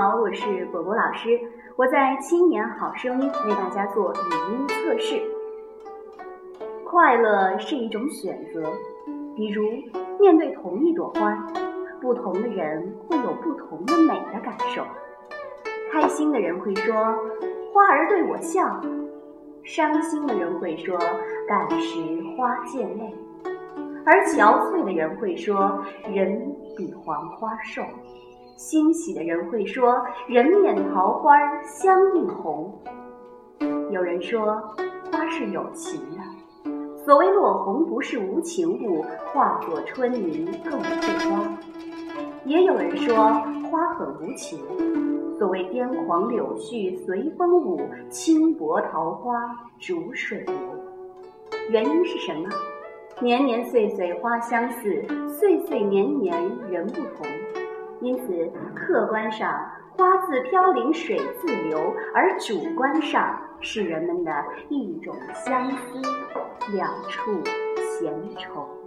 好，我是果果老师，我在青年好声音为大家做语音测试。快乐是一种选择，比如面对同一朵花，不同的人会有不同的美的感受。开心的人会说花儿对我笑，伤心的人会说感时花溅泪，而憔悴的人会说人比黄花瘦。欣喜的人会说：“人面桃花相映红。”有人说：“花是有情的。”所谓落红不是无情物，化作春泥更护花。也有人说花很无情。所谓癫狂柳絮随风舞，轻薄桃花逐水流。原因是什么？年年岁岁花相似，岁岁年年人不同。因此，客观上花自飘零水自流，而主观上是人们的一种相思，两处闲愁。